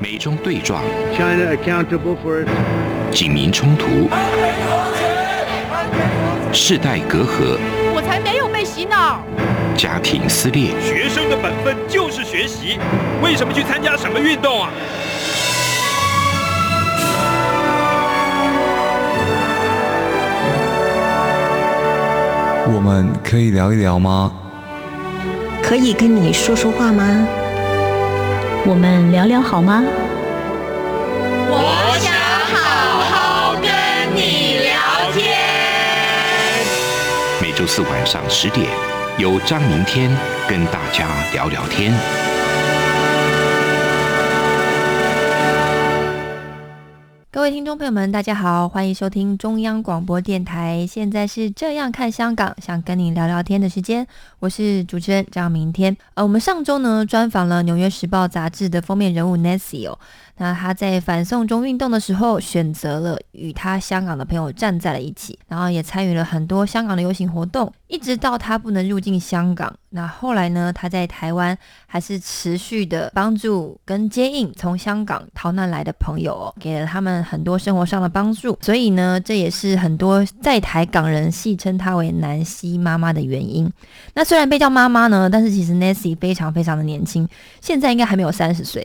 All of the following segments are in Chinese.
美中对撞，China accountable for its 警民冲突，世代隔阂，我才没有被洗脑。家庭撕裂。学生的本分就是学习，为什么去参加什么运动啊？我们可以聊一聊吗？可以跟你说说话吗？我们聊聊好吗？我想好好跟你聊天。每周四晚上十点，由张明天跟大家聊聊天。各位听众朋友们，大家好，欢迎收听中央广播电台。现在是这样看香港，想跟你聊聊天的时间，我是主持人张明天。呃，我们上周呢专访了《纽约时报》杂志的封面人物 Nancy 哦，那他在反送中运动的时候，选择了与他香港的朋友站在了一起，然后也参与了很多香港的游行活动，一直到他不能入境香港。那后来呢，他在台湾还是持续的帮助跟接应从香港逃难来的朋友哦，给了他们很多生活上的帮助。所以呢，这也是很多在台港人戏称他为南希妈妈的原因。那虽然被叫妈妈呢，但是其实 Nancy 非常非常的年轻，现在应该还没有三十岁。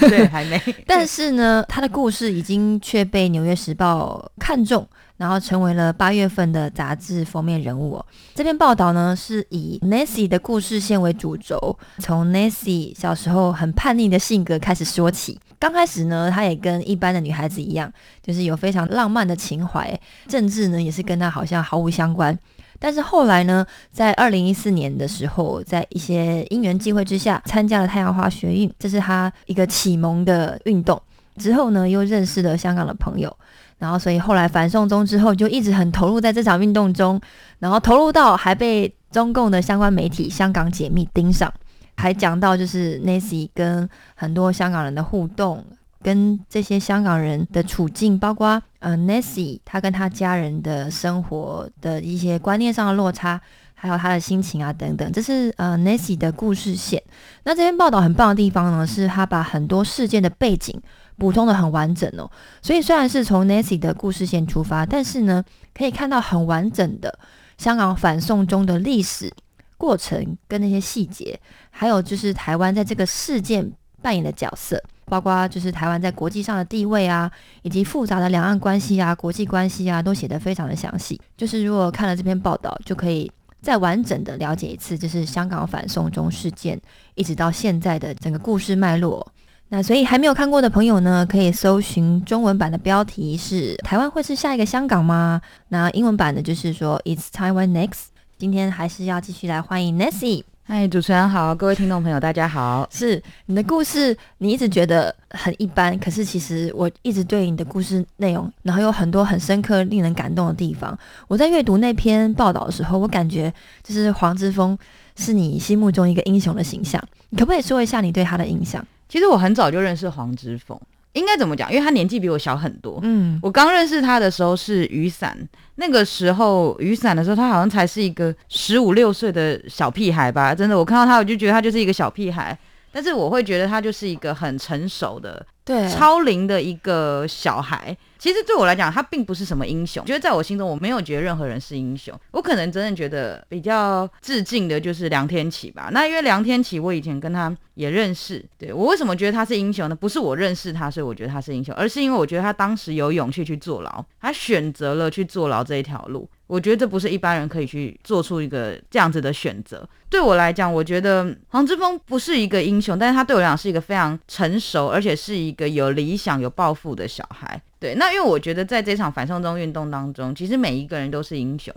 对，还没。但是呢，他的故事已经却被《纽约时报》看中，然后成为了八月份的杂志封面人物哦。这篇报道呢，是以 Nancy 的故事线为主轴，从 Nancy 小时候很叛逆的性格开始说起。刚开始呢，她也跟一般的女孩子一样，就是有非常浪漫的情怀，政治呢也是跟她好像毫无相关。但是后来呢，在二零一四年的时候，在一些因缘际会之下，参加了太阳花学运，这是他一个启蒙的运动。之后呢，又认识了香港的朋友，然后所以后来反送中之后，就一直很投入在这场运动中，然后投入到还被中共的相关媒体《香港解密》盯上，还讲到就是 Nancy 跟很多香港人的互动。跟这些香港人的处境，包括呃 Nancy 他跟他家人的生活的一些观念上的落差，还有他的心情啊等等，这是呃 Nancy 的故事线。那这篇报道很棒的地方呢，是他把很多事件的背景补充的很完整哦。所以虽然是从 Nancy 的故事线出发，但是呢，可以看到很完整的香港反送中的历史过程跟那些细节，还有就是台湾在这个事件扮演的角色。包括就是台湾在国际上的地位啊，以及复杂的两岸关系啊、国际关系啊，都写得非常的详细。就是如果看了这篇报道，就可以再完整的了解一次，就是香港反送中事件一直到现在的整个故事脉络。那所以还没有看过的朋友呢，可以搜寻中文版的标题是“台湾会是下一个香港吗？”那英文版的就是说 “It's Taiwan next”。今天还是要继续来欢迎 Nancy。嗨，主持人好，各位听众朋友，大家好。是你的故事，你一直觉得很一般，可是其实我一直对你的故事内容，然后有很多很深刻、令人感动的地方。我在阅读那篇报道的时候，我感觉就是黄之锋是你心目中一个英雄的形象。你可不可以说一下你对他的印象？其实我很早就认识黄之锋，应该怎么讲？因为他年纪比我小很多。嗯，我刚认识他的时候是雨伞，那个时候雨伞的时候，他好像才是一个十五六岁的小屁孩吧。真的，我看到他，我就觉得他就是一个小屁孩。但是我会觉得他就是一个很成熟的、对超龄的一个小孩。其实对我来讲，他并不是什么英雄。觉得在我心中，我没有觉得任何人是英雄。我可能真的觉得比较致敬的就是梁天启吧。那因为梁天启，我以前跟他也认识。对我为什么觉得他是英雄呢？不是我认识他，所以我觉得他是英雄，而是因为我觉得他当时有勇气去坐牢，他选择了去坐牢这一条路。我觉得这不是一般人可以去做出一个这样子的选择。对我来讲，我觉得黄之锋不是一个英雄，但是他对我来讲是一个非常成熟，而且是一个有理想、有抱负的小孩。对，那因为我觉得在这场反送中运动当中，其实每一个人都是英雄，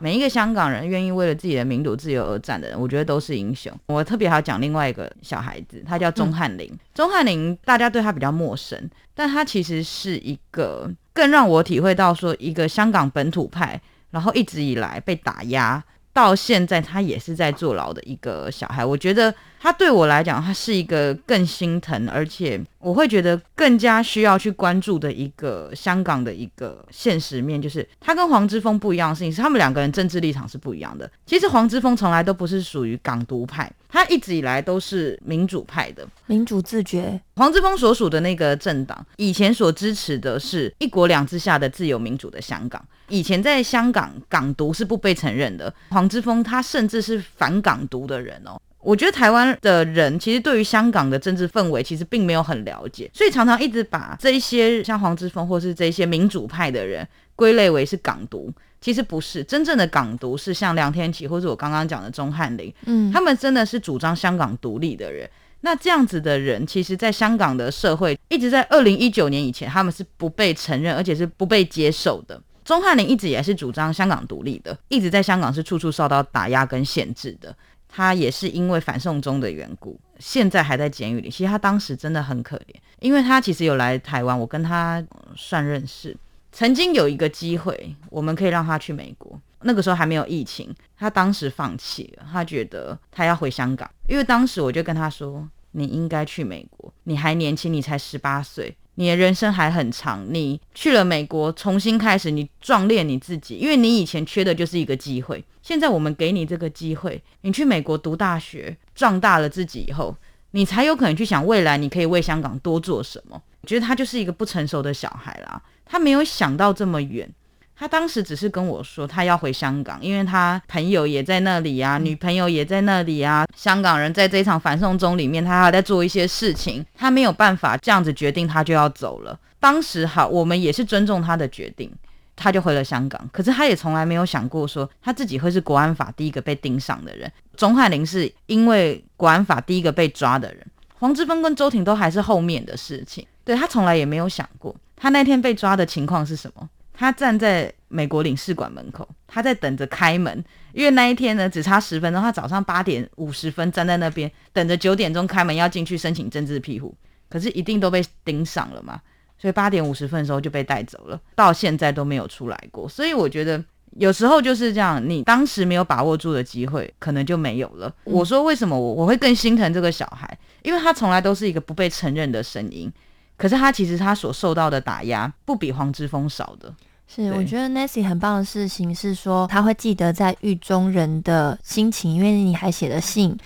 每一个香港人愿意为了自己的民主自由而战的人，我觉得都是英雄。我特别还要讲另外一个小孩子，他叫钟汉林。钟汉林大家对他比较陌生，但他其实是一个更让我体会到说，一个香港本土派。然后一直以来被打压，到现在他也是在坐牢的一个小孩。我觉得他对我来讲，他是一个更心疼，而且我会觉得更加需要去关注的一个香港的一个现实面，就是他跟黄之锋不一样的事情是，他们两个人政治立场是不一样的。其实黄之锋从来都不是属于港独派，他一直以来都是民主派的，民主自觉。黄之锋所属的那个政党，以前所支持的是一国两制下的自由民主的香港。以前在香港，港独是不被承认的。黄之锋他甚至是反港独的人哦。我觉得台湾的人其实对于香港的政治氛围其实并没有很了解，所以常常一直把这一些像黄之锋或是这些民主派的人归类为是港独，其实不是真正的港独，是像梁天琦或者我刚刚讲的钟汉林，嗯，他们真的是主张香港独立的人。那这样子的人，其实在香港的社会一直在二零一九年以前，他们是不被承认，而且是不被接受的。钟汉林一直也是主张香港独立的，一直在香港是处处受到打压跟限制的。他也是因为反送中的缘故，现在还在监狱里。其实他当时真的很可怜，因为他其实有来台湾，我跟他算认识。曾经有一个机会，我们可以让他去美国，那个时候还没有疫情，他当时放弃了，他觉得他要回香港。因为当时我就跟他说：“你应该去美国，你还年轻，你才十八岁。”你的人生还很长，你去了美国重新开始，你壮烈你自己，因为你以前缺的就是一个机会。现在我们给你这个机会，你去美国读大学，壮大了自己以后，你才有可能去想未来你可以为香港多做什么。我觉得他就是一个不成熟的小孩啦，他没有想到这么远。他当时只是跟我说，他要回香港，因为他朋友也在那里啊，女朋友也在那里啊。香港人在这一场反送中里面，他还在做一些事情，他没有办法这样子决定，他就要走了。当时好，我们也是尊重他的决定，他就回了香港。可是他也从来没有想过说，他自己会是国安法第一个被盯上的人。钟汉林是因为国安法第一个被抓的人，黄之锋跟周婷都还是后面的事情。对他从来也没有想过，他那天被抓的情况是什么。他站在美国领事馆门口，他在等着开门，因为那一天呢只差十分钟，他早上八点五十分站在那边等着九点钟开门要进去申请政治庇护，可是一定都被盯上了嘛，所以八点五十分的时候就被带走了，到现在都没有出来过。所以我觉得有时候就是这样，你当时没有把握住的机会，可能就没有了。我说为什么我我会更心疼这个小孩，因为他从来都是一个不被承认的声音。可是他其实他所受到的打压不比黄之锋少的，是我觉得 Nancy 很棒的事情是说他会记得在狱中人的心情，因为你还写了信。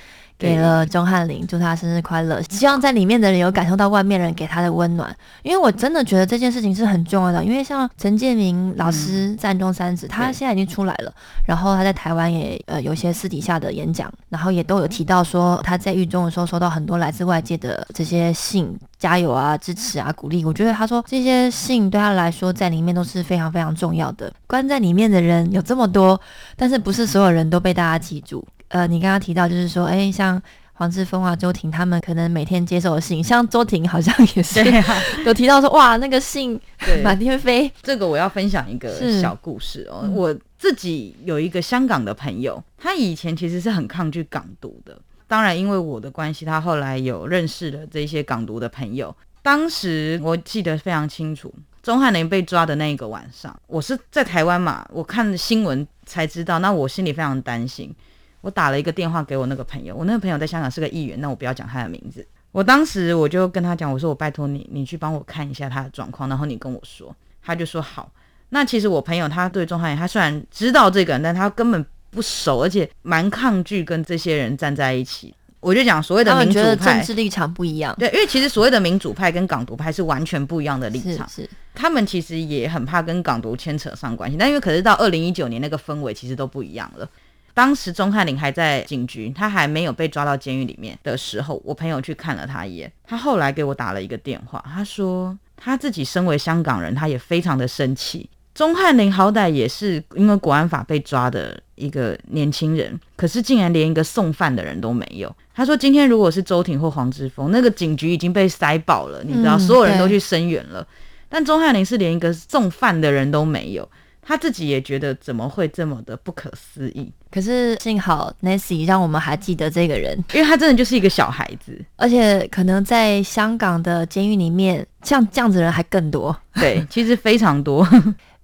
给了钟汉林，祝他生日快乐。希望在里面的人有感受到外面人给他的温暖，因为我真的觉得这件事情是很重要的。因为像陈建明老师在中三子，他现在已经出来了，然后他在台湾也呃有些私底下的演讲，然后也都有提到说他在狱中的时候收到很多来自外界的这些信，加油啊、支持啊、鼓励。我觉得他说这些信对他来说在里面都是非常非常重要的。关在里面的人有这么多，但是不是所有人都被大家记住。呃，你刚刚提到就是说，哎，像黄志峰啊、周婷他们可能每天接受的信，像周婷好像也是 有提到说，哇，那个信满天飞。这个我要分享一个小故事哦，我自己有一个香港的朋友，他以前其实是很抗拒港独的，当然因为我的关系，他后来有认识了这些港独的朋友。当时我记得非常清楚，钟汉林被抓的那一个晚上，我是在台湾嘛，我看新闻才知道，那我心里非常担心。我打了一个电话给我那个朋友，我那个朋友在香港是个议员，那我不要讲他的名字。我当时我就跟他讲，我说我拜托你，你去帮我看一下他的状况，然后你跟我说。他就说好。那其实我朋友他对钟汉他虽然知道这个人，但他根本不熟，而且蛮抗拒跟这些人站在一起。我就讲所谓的民主派政治立场不一样，对，因为其实所谓的民主派跟港独派是完全不一样的立场。是，他们其实也很怕跟港独牵扯上关系，但因为可是到二零一九年那个氛围其实都不一样了。当时钟汉林还在警局，他还没有被抓到监狱里面的时候，我朋友去看了他一眼。他后来给我打了一个电话，他说他自己身为香港人，他也非常的生气。钟汉林好歹也是因为国安法被抓的一个年轻人，可是竟然连一个送饭的人都没有。他说今天如果是周婷或黄之锋，那个警局已经被塞爆了，你知道，所有人都去声援了。但钟汉林是连一个送饭的人都没有。他自己也觉得怎么会这么的不可思议？可是幸好 Nancy 让我们还记得这个人，因为他真的就是一个小孩子，而且可能在香港的监狱里面，像这样子人还更多。对，其实非常多。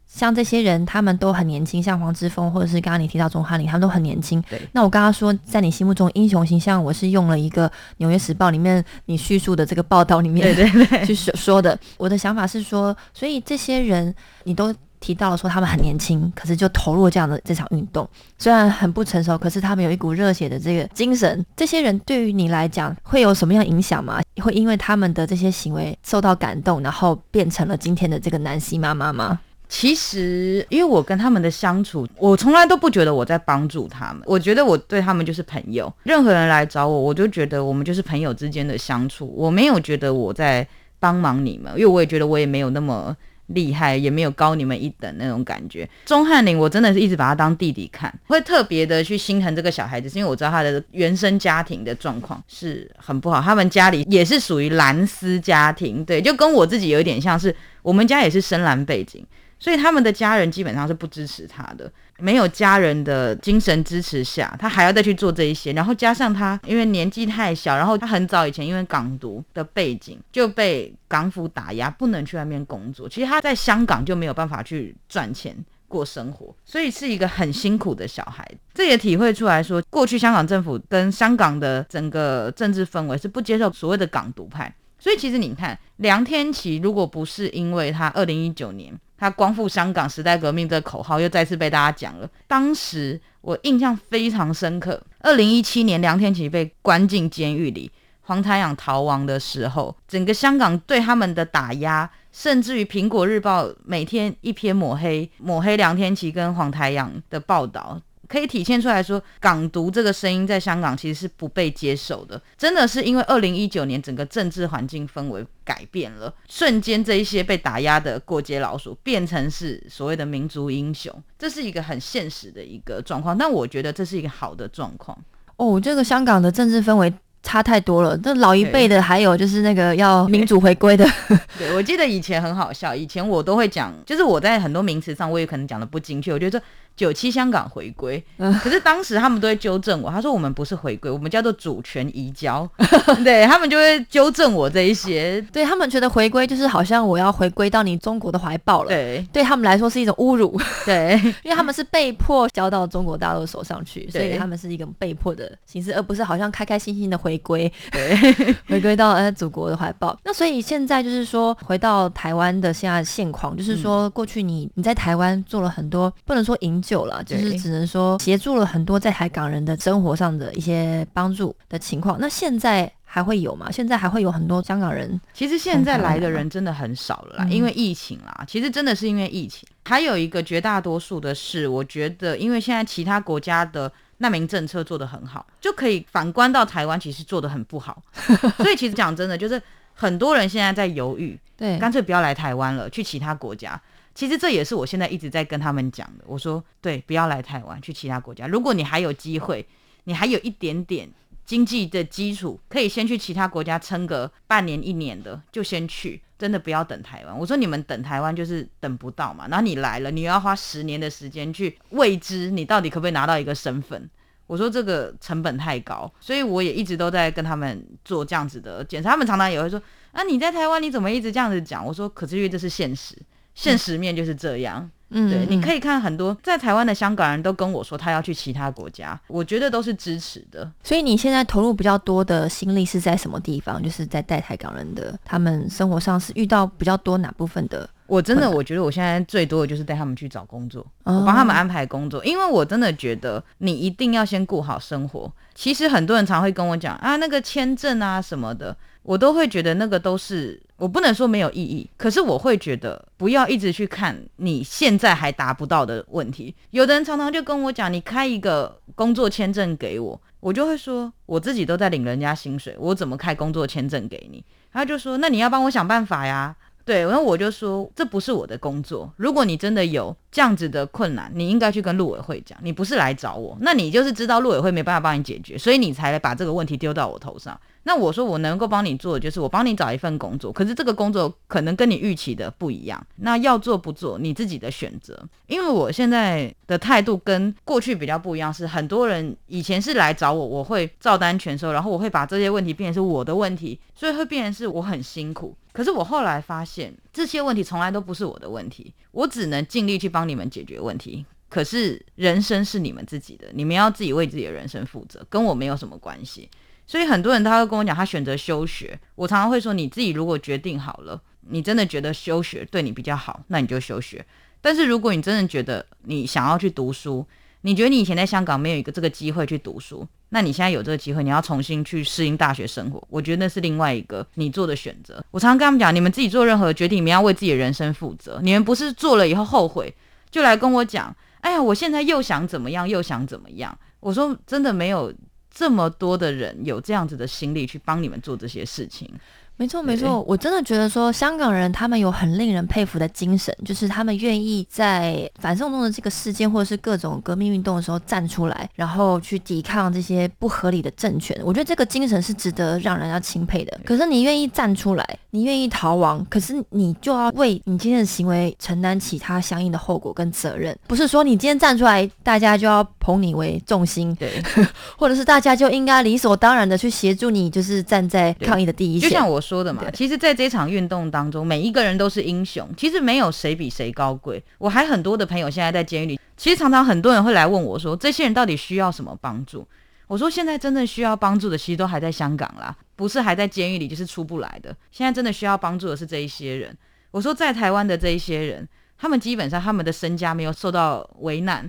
像这些人，他们都很年轻，像黄之锋或者是刚刚你提到钟汉林，他们都很年轻。对，那我刚刚说，在你心目中英雄形象，我是用了一个《纽约时报》里面你叙述的这个报道里面对对对去说说的。我的想法是说，所以这些人你都。提到了说他们很年轻，可是就投入这样的这场运动，虽然很不成熟，可是他们有一股热血的这个精神。这些人对于你来讲会有什么样影响吗？会因为他们的这些行为受到感动，然后变成了今天的这个南希妈妈吗？其实，因为我跟他们的相处，我从来都不觉得我在帮助他们，我觉得我对他们就是朋友。任何人来找我，我就觉得我们就是朋友之间的相处，我没有觉得我在帮忙你们，因为我也觉得我也没有那么。厉害也没有高你们一等那种感觉。钟汉林，我真的是一直把他当弟弟看，会特别的去心疼这个小孩子，是因为我知道他的原生家庭的状况是很不好，他们家里也是属于蓝丝家庭，对，就跟我自己有一点像是，我们家也是深蓝背景。所以他们的家人基本上是不支持他的，没有家人的精神支持下，他还要再去做这一些，然后加上他因为年纪太小，然后他很早以前因为港独的背景就被港府打压，不能去外面工作。其实他在香港就没有办法去赚钱过生活，所以是一个很辛苦的小孩。这也体会出来说，过去香港政府跟香港的整个政治氛围是不接受所谓的港独派。所以其实你看，梁天琦如果不是因为他二零一九年。他光复香港时代革命的口号又再次被大家讲了。当时我印象非常深刻，二零一七年梁天琦被关进监狱里，黄台养逃亡的时候，整个香港对他们的打压，甚至于《苹果日报》每天一篇抹黑抹黑梁天琦跟黄台养的报道。可以体现出来说，港独这个声音在香港其实是不被接受的。真的是因为二零一九年整个政治环境氛围改变了，瞬间这一些被打压的过街老鼠变成是所谓的民族英雄，这是一个很现实的一个状况。但我觉得这是一个好的状况。哦，这个香港的政治氛围差太多了。这老一辈的还有就是那个要民主回归的。对，我记得以前很好笑，以前我都会讲，就是我在很多名词上我也可能讲的不精确，我觉得。九七香港回归，可是当时他们都会纠正我，他说我们不是回归，我们叫做主权移交，对他们就会纠正我这一些，对他们觉得回归就是好像我要回归到你中国的怀抱了，对，对他们来说是一种侮辱，对，因为他们是被迫交到中国大陆手上去，所以他们是一个被迫的形式，而不是好像开开心心的回归，对，回归到呃祖国的怀抱。那所以现在就是说回到台湾的现在现况，就是说过去你你在台湾做了很多，不能说赢。久了，就是只能说协助了很多在台港人的生活上的一些帮助的情况。那现在还会有吗？现在还会有很多香港人？其实现在来的人真的很少了啦，因为疫情啦。其实真的是因为疫情。还有一个绝大多数的是，我觉得因为现在其他国家的难民政策做得很好，就可以反观到台湾其实做得很不好。所以其实讲真的，就是很多人现在在犹豫，对，干脆不要来台湾了，去其他国家。其实这也是我现在一直在跟他们讲的。我说，对，不要来台湾，去其他国家。如果你还有机会，你还有一点点经济的基础，可以先去其他国家撑个半年、一年的，就先去。真的不要等台湾。我说你们等台湾就是等不到嘛。然后你来了，你又要花十年的时间去未知你到底可不可以拿到一个身份。我说这个成本太高，所以我也一直都在跟他们做这样子的检查。他们常常也会说，啊，你在台湾你怎么一直这样子讲？我说，可是因为这是现实。现实面就是这样，嗯，对，你可以看很多在台湾的香港人都跟我说他要去其他国家，我觉得都是支持的。所以你现在投入比较多的心力是在什么地方？就是在带台港人的他们生活上是遇到比较多哪部分的？我真的我觉得我现在最多的就是带他们去找工作，我帮他们安排工作，因为我真的觉得你一定要先顾好生活。其实很多人常会跟我讲啊，那个签证啊什么的。我都会觉得那个都是我不能说没有意义，可是我会觉得不要一直去看你现在还达不到的问题。有的人常常就跟我讲，你开一个工作签证给我，我就会说我自己都在领人家薪水，我怎么开工作签证给你？他就说那你要帮我想办法呀。对，然后我就说这不是我的工作。如果你真的有这样子的困难，你应该去跟陆委会讲，你不是来找我，那你就是知道陆委会没办法帮你解决，所以你才把这个问题丢到我头上。那我说我能够帮你做的就是我帮你找一份工作，可是这个工作可能跟你预期的不一样，那要做不做你自己的选择。因为我现在的态度跟过去比较不一样，是很多人以前是来找我，我会照单全收，然后我会把这些问题变成是我的问题，所以会变成是我很辛苦。可是我后来发现这些问题从来都不是我的问题，我只能尽力去帮你们解决问题。可是人生是你们自己的，你们要自己为自己的人生负责，跟我没有什么关系。所以很多人他会跟我讲，他选择休学。我常常会说，你自己如果决定好了，你真的觉得休学对你比较好，那你就休学。但是如果你真的觉得你想要去读书，你觉得你以前在香港没有一个这个机会去读书，那你现在有这个机会，你要重新去适应大学生活，我觉得那是另外一个你做的选择。我常常跟他们讲，你们自己做任何决定，你们要为自己的人生负责。你们不是做了以后后悔，就来跟我讲，哎呀，我现在又想怎么样，又想怎么样。我说真的没有。这么多的人有这样子的心力去帮你们做这些事情。没错，没错，我真的觉得说香港人他们有很令人佩服的精神，就是他们愿意在反送中的这个事件或者是各种革命运动的时候站出来，然后去抵抗这些不合理的政权。我觉得这个精神是值得让人家钦佩的。可是你愿意站出来，你愿意逃亡，可是你就要为你今天的行为承担起他相应的后果跟责任。不是说你今天站出来，大家就要捧你为重心，对，或者是大家就应该理所当然的去协助你，就是站在抗议的第一线。就像我。说的嘛，其实，在这场运动当中，每一个人都是英雄。其实没有谁比谁高贵。我还很多的朋友现在在监狱里，其实常常很多人会来问我说，这些人到底需要什么帮助？我说，现在真正需要帮助的，其实都还在香港啦，不是还在监狱里，就是出不来的。现在真的需要帮助的是这一些人。我说，在台湾的这一些人，他们基本上他们的身家没有受到为难。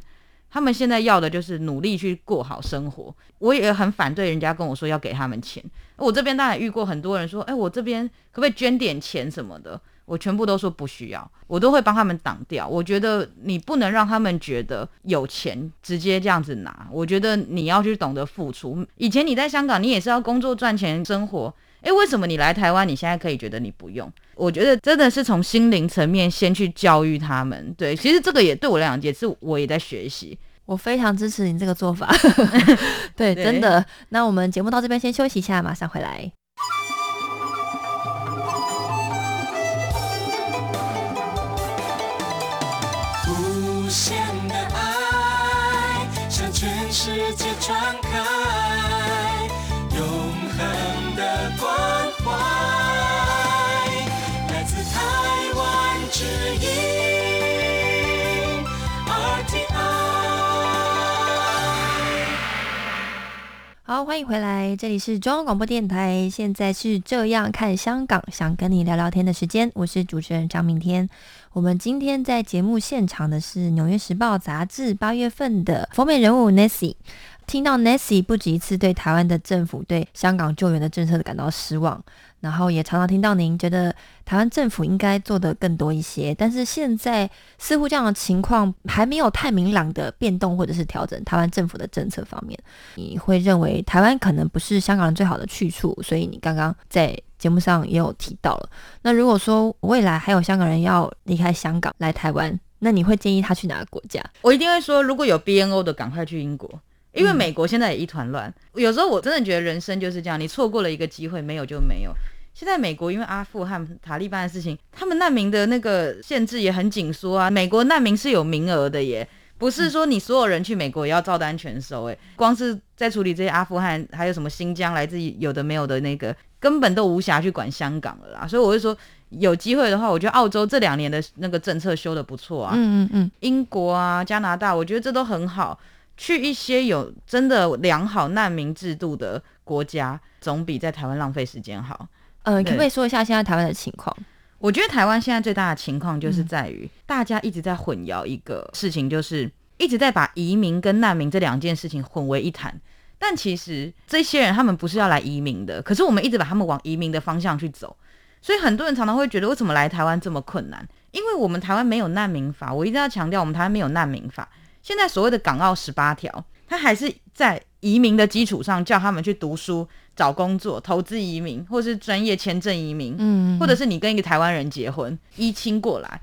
他们现在要的就是努力去过好生活。我也很反对人家跟我说要给他们钱。我这边当然遇过很多人说，哎，我这边可不可以捐点钱什么的？我全部都说不需要，我都会帮他们挡掉。我觉得你不能让他们觉得有钱直接这样子拿。我觉得你要去懂得付出。以前你在香港，你也是要工作赚钱生活。诶，为什么你来台湾，你现在可以觉得你不用？我觉得真的是从心灵层面先去教育他们。对，其实这个也对我来讲也是我也在学习。我非常支持你这个做法。对，真的。那我们节目到这边先休息一下，马上回来。无限的爱向全世界传开，好，欢迎回来，这里是中央广播电台，现在是这样看香港，想跟你聊聊天的时间，我是主持人张明天。我们今天在节目现场的是《纽约时报》杂志八月份的封面人物 Nancy。听到 Nessie 不止一次对台湾的政府、对香港救援的政策感到失望，然后也常常听到您觉得台湾政府应该做的更多一些，但是现在似乎这样的情况还没有太明朗的变动或者是调整。台湾政府的政策方面，你会认为台湾可能不是香港人最好的去处，所以你刚刚在节目上也有提到了。那如果说未来还有香港人要离开香港来台湾，那你会建议他去哪个国家？我一定会说，如果有 BNO 的，赶快去英国。因为美国现在也一团乱，有时候我真的觉得人生就是这样，你错过了一个机会，没有就没有。现在美国因为阿富汗塔利班的事情，他们难民的那个限制也很紧缩啊。美国难民是有名额的耶，不是说你所有人去美国也要照单全收诶。光是在处理这些阿富汗，还有什么新疆来自有的没有的那个，根本都无暇去管香港了啦。所以我就说，有机会的话，我觉得澳洲这两年的那个政策修的不错啊。嗯嗯嗯，英国啊，加拿大，我觉得这都很好。去一些有真的良好难民制度的国家，总比在台湾浪费时间好。呃，可不可以说一下现在台湾的情况？我觉得台湾现在最大的情况就是在于大家一直在混淆一个事情，就是一直在把移民跟难民这两件事情混为一谈。但其实这些人他们不是要来移民的，可是我们一直把他们往移民的方向去走。所以很多人常常会觉得，为什么来台湾这么困难？因为我们台湾没有难民法。我一定要强调，我们台湾没有难民法。现在所谓的港澳十八条，他还是在移民的基础上叫他们去读书、找工作、投资移民，或是专业签证移民，嗯，或者是你跟一个台湾人结婚，依亲过来，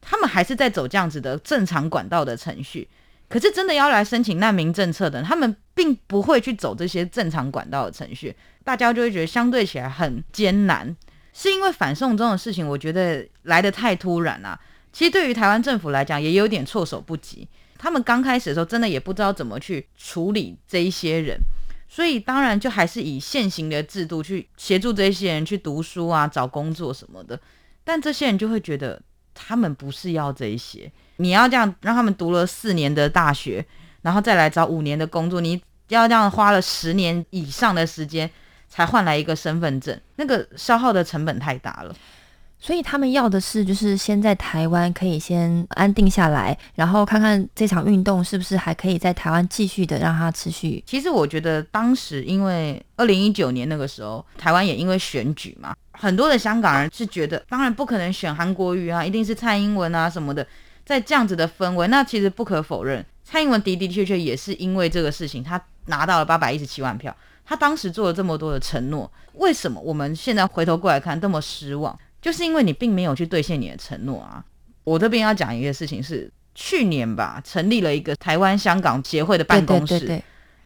他们还是在走这样子的正常管道的程序。可是真的要来申请难民政策的，他们并不会去走这些正常管道的程序。大家就会觉得相对起来很艰难，是因为反送中的事情，我觉得来得太突然了。其实对于台湾政府来讲，也有点措手不及。他们刚开始的时候，真的也不知道怎么去处理这一些人，所以当然就还是以现行的制度去协助这些人去读书啊、找工作什么的。但这些人就会觉得，他们不是要这一些。你要这样让他们读了四年的大学，然后再来找五年的工作，你要这样花了十年以上的时间才换来一个身份证，那个消耗的成本太大了。所以他们要的是，就是先在台湾可以先安定下来，然后看看这场运动是不是还可以在台湾继续的让它持续。其实我觉得当时因为二零一九年那个时候，台湾也因为选举嘛，很多的香港人是觉得，当然不可能选韩国瑜啊，一定是蔡英文啊什么的。在这样子的氛围，那其实不可否认，蔡英文的的确确也是因为这个事情，他拿到了八百一十七万票，他当时做了这么多的承诺，为什么我们现在回头过来看这么失望？就是因为你并没有去兑现你的承诺啊！我这边要讲一个事情是，去年吧，成立了一个台湾香港协会的办公室，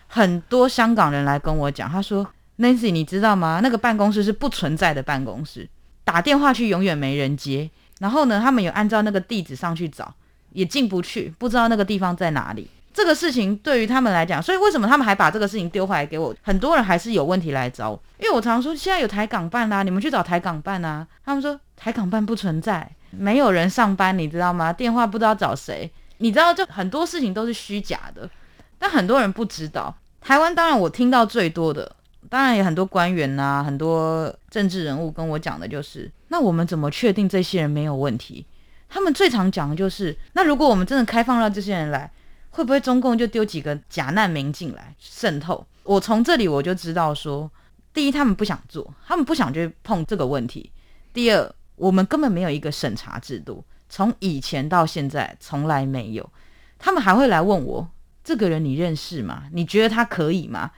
很多香港人来跟我讲，他说：“Nancy，你知道吗？那个办公室是不存在的办公室，打电话去永远没人接。然后呢，他们有按照那个地址上去找，也进不去，不知道那个地方在哪里。”这个事情对于他们来讲，所以为什么他们还把这个事情丢回来给我？很多人还是有问题来找我，因为我常说现在有台港办啦，你们去找台港办啊。他们说台港办不存在，没有人上班，你知道吗？电话不知道找谁，你知道，就很多事情都是虚假的。但很多人不知道，台湾当然我听到最多的，当然也很多官员呐，很多政治人物跟我讲的就是，那我们怎么确定这些人没有问题？他们最常讲的就是，那如果我们真的开放让这些人来。会不会中共就丢几个假难民进来渗透？我从这里我就知道说，第一，他们不想做，他们不想去碰这个问题；第二，我们根本没有一个审查制度，从以前到现在从来没有。他们还会来问我，这个人你认识吗？你觉得他可以吗？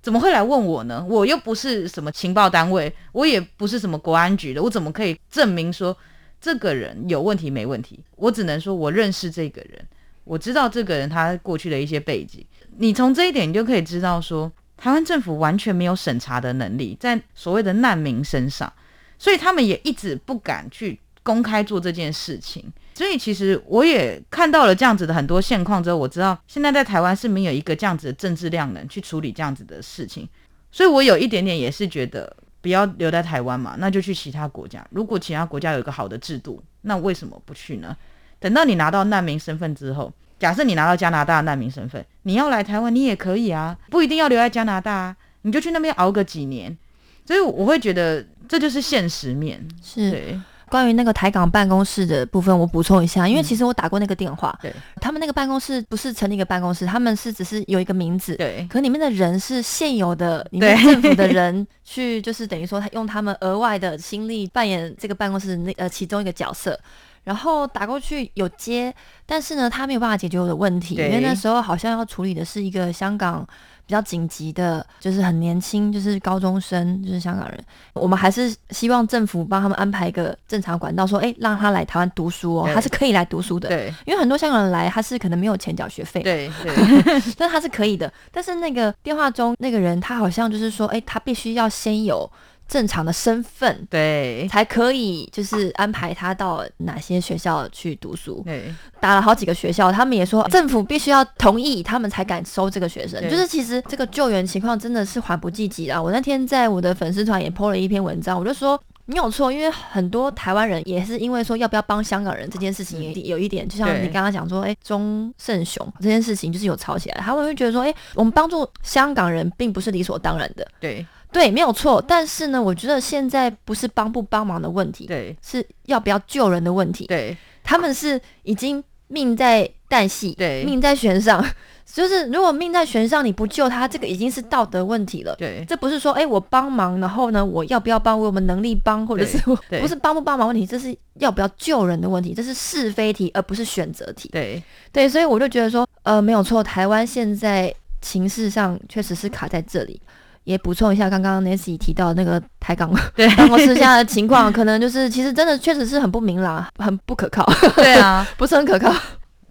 怎么会来问我呢？我又不是什么情报单位，我也不是什么国安局的，我怎么可以证明说这个人有问题没问题？我只能说我认识这个人。我知道这个人他过去的一些背景，你从这一点你就可以知道说，台湾政府完全没有审查的能力在所谓的难民身上，所以他们也一直不敢去公开做这件事情。所以其实我也看到了这样子的很多现况之后，我知道现在在台湾是没有一个这样子的政治量能去处理这样子的事情，所以我有一点点也是觉得不要留在台湾嘛，那就去其他国家。如果其他国家有一个好的制度，那为什么不去呢？等到你拿到难民身份之后，假设你拿到加拿大难民身份，你要来台湾，你也可以啊，不一定要留在加拿大啊，你就去那边熬个几年。所以我会觉得这就是现实面。是关于那个台港办公室的部分，我补充一下，因为其实我打过那个电话，对，他们那个办公室不是成立一个办公室，他们是只是有一个名字，对，可里面的人是现有的，你们政府的人 去，就是等于说他用他们额外的心力扮演这个办公室那呃其中一个角色。然后打过去有接，但是呢，他没有办法解决我的问题，因为那时候好像要处理的是一个香港比较紧急的，就是很年轻，就是高中生，就是香港人。我们还是希望政府帮他们安排一个正常管道，说，哎，让他来台湾读书哦，他是可以来读书的。对，因为很多香港人来，他是可能没有钱缴学费。对对，但他是可以的。但是那个电话中那个人，他好像就是说，哎，他必须要先有。正常的身份，对，才可以就是安排他到哪些学校去读书。对，打了好几个学校，他们也说政府必须要同意，他们才敢收这个学生。就是其实这个救援情况真的是缓不济急啊！我那天在我的粉丝团也 po 了一篇文章，我就说你有错，因为很多台湾人也是因为说要不要帮香港人这件事情，也有一点，就像你刚刚讲说，哎，钟胜雄这件事情就是有吵起来，他们会觉得说，哎，我们帮助香港人并不是理所当然的。对。对，没有错。但是呢，我觉得现在不是帮不帮忙的问题，对，是要不要救人的问题。对，他们是已经命在旦夕，对，命在悬上。就是如果命在悬上，你不救他，这个已经是道德问题了。对，这不是说，哎，我帮忙，然后呢，我要不要帮？我们能力帮，或者是不是帮不帮忙问题？这是要不要救人的问题，这是是非题，而不是选择题。对，对，所以我就觉得说，呃，没有错，台湾现在情势上确实是卡在这里。也补充一下，刚刚 Nancy 提到那个台港办公室现在的情况，可能就是其实真的确实是很不明朗，很不可靠。对啊，不是很可靠。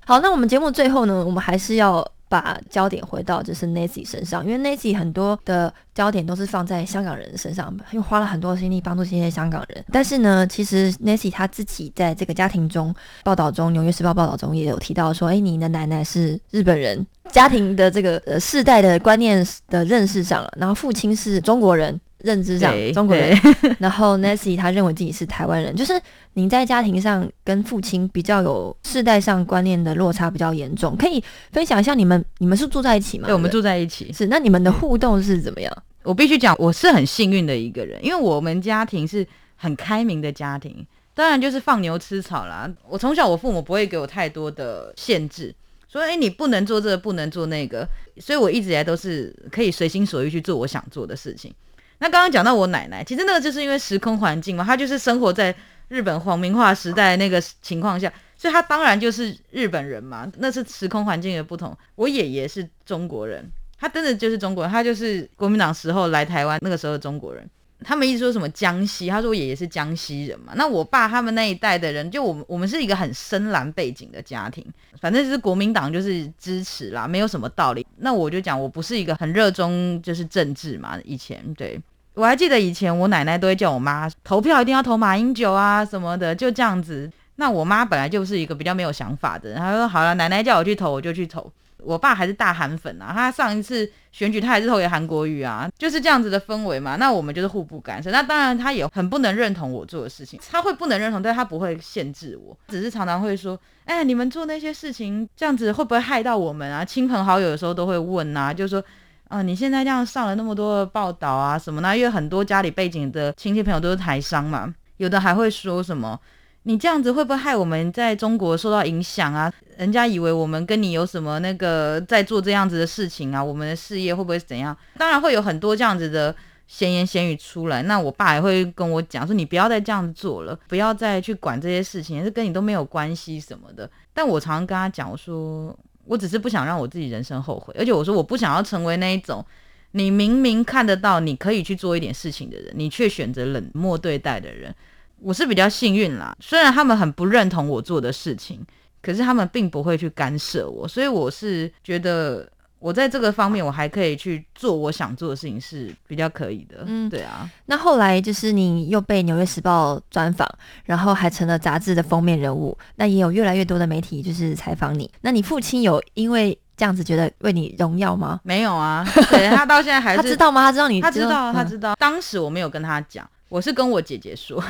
好，那我们节目最后呢，我们还是要把焦点回到就是 Nancy 身上，因为 Nancy 很多的焦点都是放在香港人身上，又花了很多心力帮助这些香港人。但是呢，其实 Nancy 她自己在这个家庭中报道中，《纽约时报》报道中也有提到说，哎，你的奶奶是日本人，家庭的这个呃世代的观念的认识上了，然后父亲是中国人。认知上中国人，然后 Nancy 他认为自己是台湾人，就是您在家庭上跟父亲比较有世代上观念的落差比较严重，可以分享一下你们你们是住在一起吗？对，我们住在一起。是，那你们的互动是怎么样？我必须讲，我是很幸运的一个人，因为我们家庭是很开明的家庭，当然就是放牛吃草啦。我从小我父母不会给我太多的限制，说哎你不能做这个，不能做那个，所以我一直以来都是可以随心所欲去做我想做的事情。那刚刚讲到我奶奶，其实那个就是因为时空环境嘛，她就是生活在日本皇民化时代那个情况下，所以她当然就是日本人嘛。那是时空环境的不同。我爷爷是中国人，他真的就是中国人，他就是国民党时候来台湾那个时候的中国人。他们一直说什么江西，他说我爷爷是江西人嘛。那我爸他们那一代的人，就我们我们是一个很深蓝背景的家庭，反正就是国民党就是支持啦，没有什么道理。那我就讲我不是一个很热衷就是政治嘛，以前对我还记得以前我奶奶都会叫我妈投票一定要投马英九啊什么的，就这样子。那我妈本来就是一个比较没有想法的人，她说好了，奶奶叫我去投我就去投。我爸还是大韩粉啊，他上一次选举他还是投给韩国瑜啊，就是这样子的氛围嘛。那我们就是互不干涉。那当然他也很不能认同我做的事情，他会不能认同，但他不会限制我，只是常常会说，哎，你们做那些事情这样子会不会害到我们啊？亲朋好友有时候都会问啊，就是说，啊，你现在这样上了那么多的报道啊什么呢？因为很多家里背景的亲戚朋友都是台商嘛，有的还会说什么。你这样子会不会害我们在中国受到影响啊？人家以为我们跟你有什么那个在做这样子的事情啊？我们的事业会不会怎样？当然会有很多这样子的闲言闲语出来。那我爸也会跟我讲说，你不要再这样子做了，不要再去管这些事情，是跟你都没有关系什么的。但我常常跟他讲，我说我只是不想让我自己人生后悔，而且我说我不想要成为那一种你明明看得到你可以去做一点事情的人，你却选择冷漠对待的人。我是比较幸运啦，虽然他们很不认同我做的事情，可是他们并不会去干涉我，所以我是觉得我在这个方面我还可以去做我想做的事情是比较可以的。嗯，对啊。那后来就是你又被《纽约时报》专访，然后还成了杂志的封面人物，那也有越来越多的媒体就是采访你。那你父亲有因为这样子觉得为你荣耀吗？没有啊，对他到现在还是 他知道吗？他知道你？他知道，他知道。当时我没有跟他讲，我是跟我姐姐说。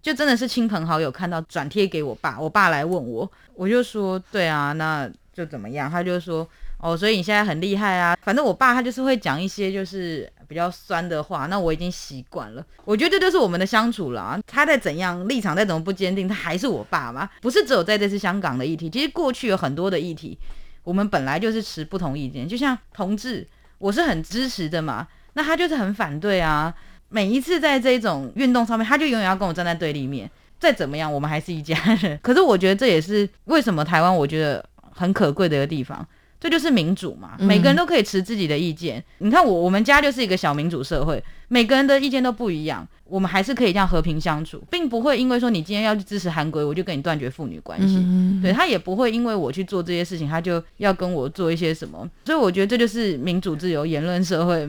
就真的是亲朋好友看到转贴给我爸，我爸来问我，我就说对啊，那就怎么样？他就说哦，所以你现在很厉害啊。反正我爸他就是会讲一些就是比较酸的话，那我已经习惯了。我觉得这就是我们的相处了。他再怎样立场再怎么不坚定，他还是我爸嘛。不是只有在这次香港的议题，其实过去有很多的议题，我们本来就是持不同意见。就像同志，我是很支持的嘛，那他就是很反对啊。每一次在这种运动上面，他就永远要跟我站在对立面。再怎么样，我们还是一家人。可是我觉得这也是为什么台湾我觉得很可贵的一个地方，这 就是民主嘛，每个人都可以持自己的意见。你看我我们家就是一个小民主社会，每个人的意见都不一样，我们还是可以这样和平相处，并不会因为说你今天要去支持韩国，我就跟你断绝父女关系。对他也不会因为我去做这些事情，他就要跟我做一些什么。所以我觉得这就是民主自由言论社会。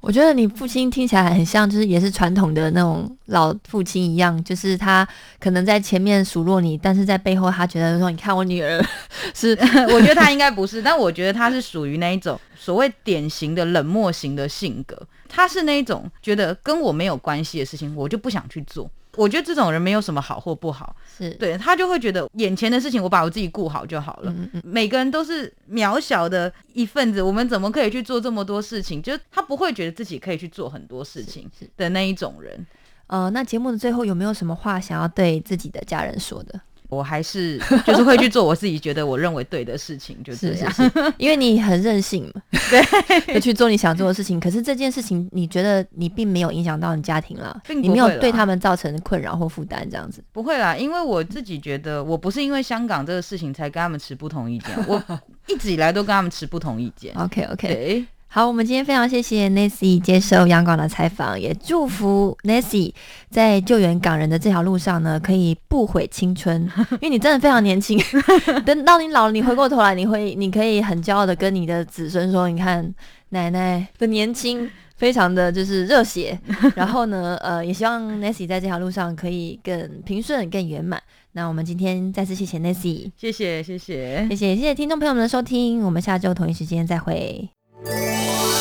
我觉得你父亲听起来很像，就是也是传统的那种老父亲一样，就是他可能在前面数落你，但是在背后他觉得说，你看我女儿 是，我觉得他应该不是，但我觉得他是属于那一种所谓典型的冷漠型的性格，他是那一种觉得跟我没有关系的事情，我就不想去做。我觉得这种人没有什么好或不好，是对他就会觉得眼前的事情我把我自己顾好就好了。每个人都是渺小的一份子，我们怎么可以去做这么多事情？就是他不会觉得自己可以去做很多事情的那一种人。呃，那节目的最后有没有什么话想要对自己的家人说的？我还是就是会去做我自己觉得我认为对的事情，就这样。因为你很任性嘛，对，就去做你想做的事情。可是这件事情，你觉得你并没有影响到你家庭啦，你没有对他们造成困扰或负担，这样子不会啦。因为我自己觉得，我不是因为香港这个事情才跟他们持不同意见，我 一直以来都跟他们持不同意见。OK OK。好，我们今天非常谢谢 Nancy 接受央广的采访，也祝福 Nancy 在救援港人的这条路上呢，可以不悔青春，因为你真的非常年轻。等到你老了，你回过头来，你会，你可以很骄傲的跟你的子孙说，你看奶奶的年轻，非常的就是热血。然后呢，呃，也希望 Nancy 在这条路上可以更平顺、更圆满。那我们今天再次谢谢 Nancy，谢谢谢谢谢谢谢谢听众朋友们的收听，我们下周同一时间再会。Música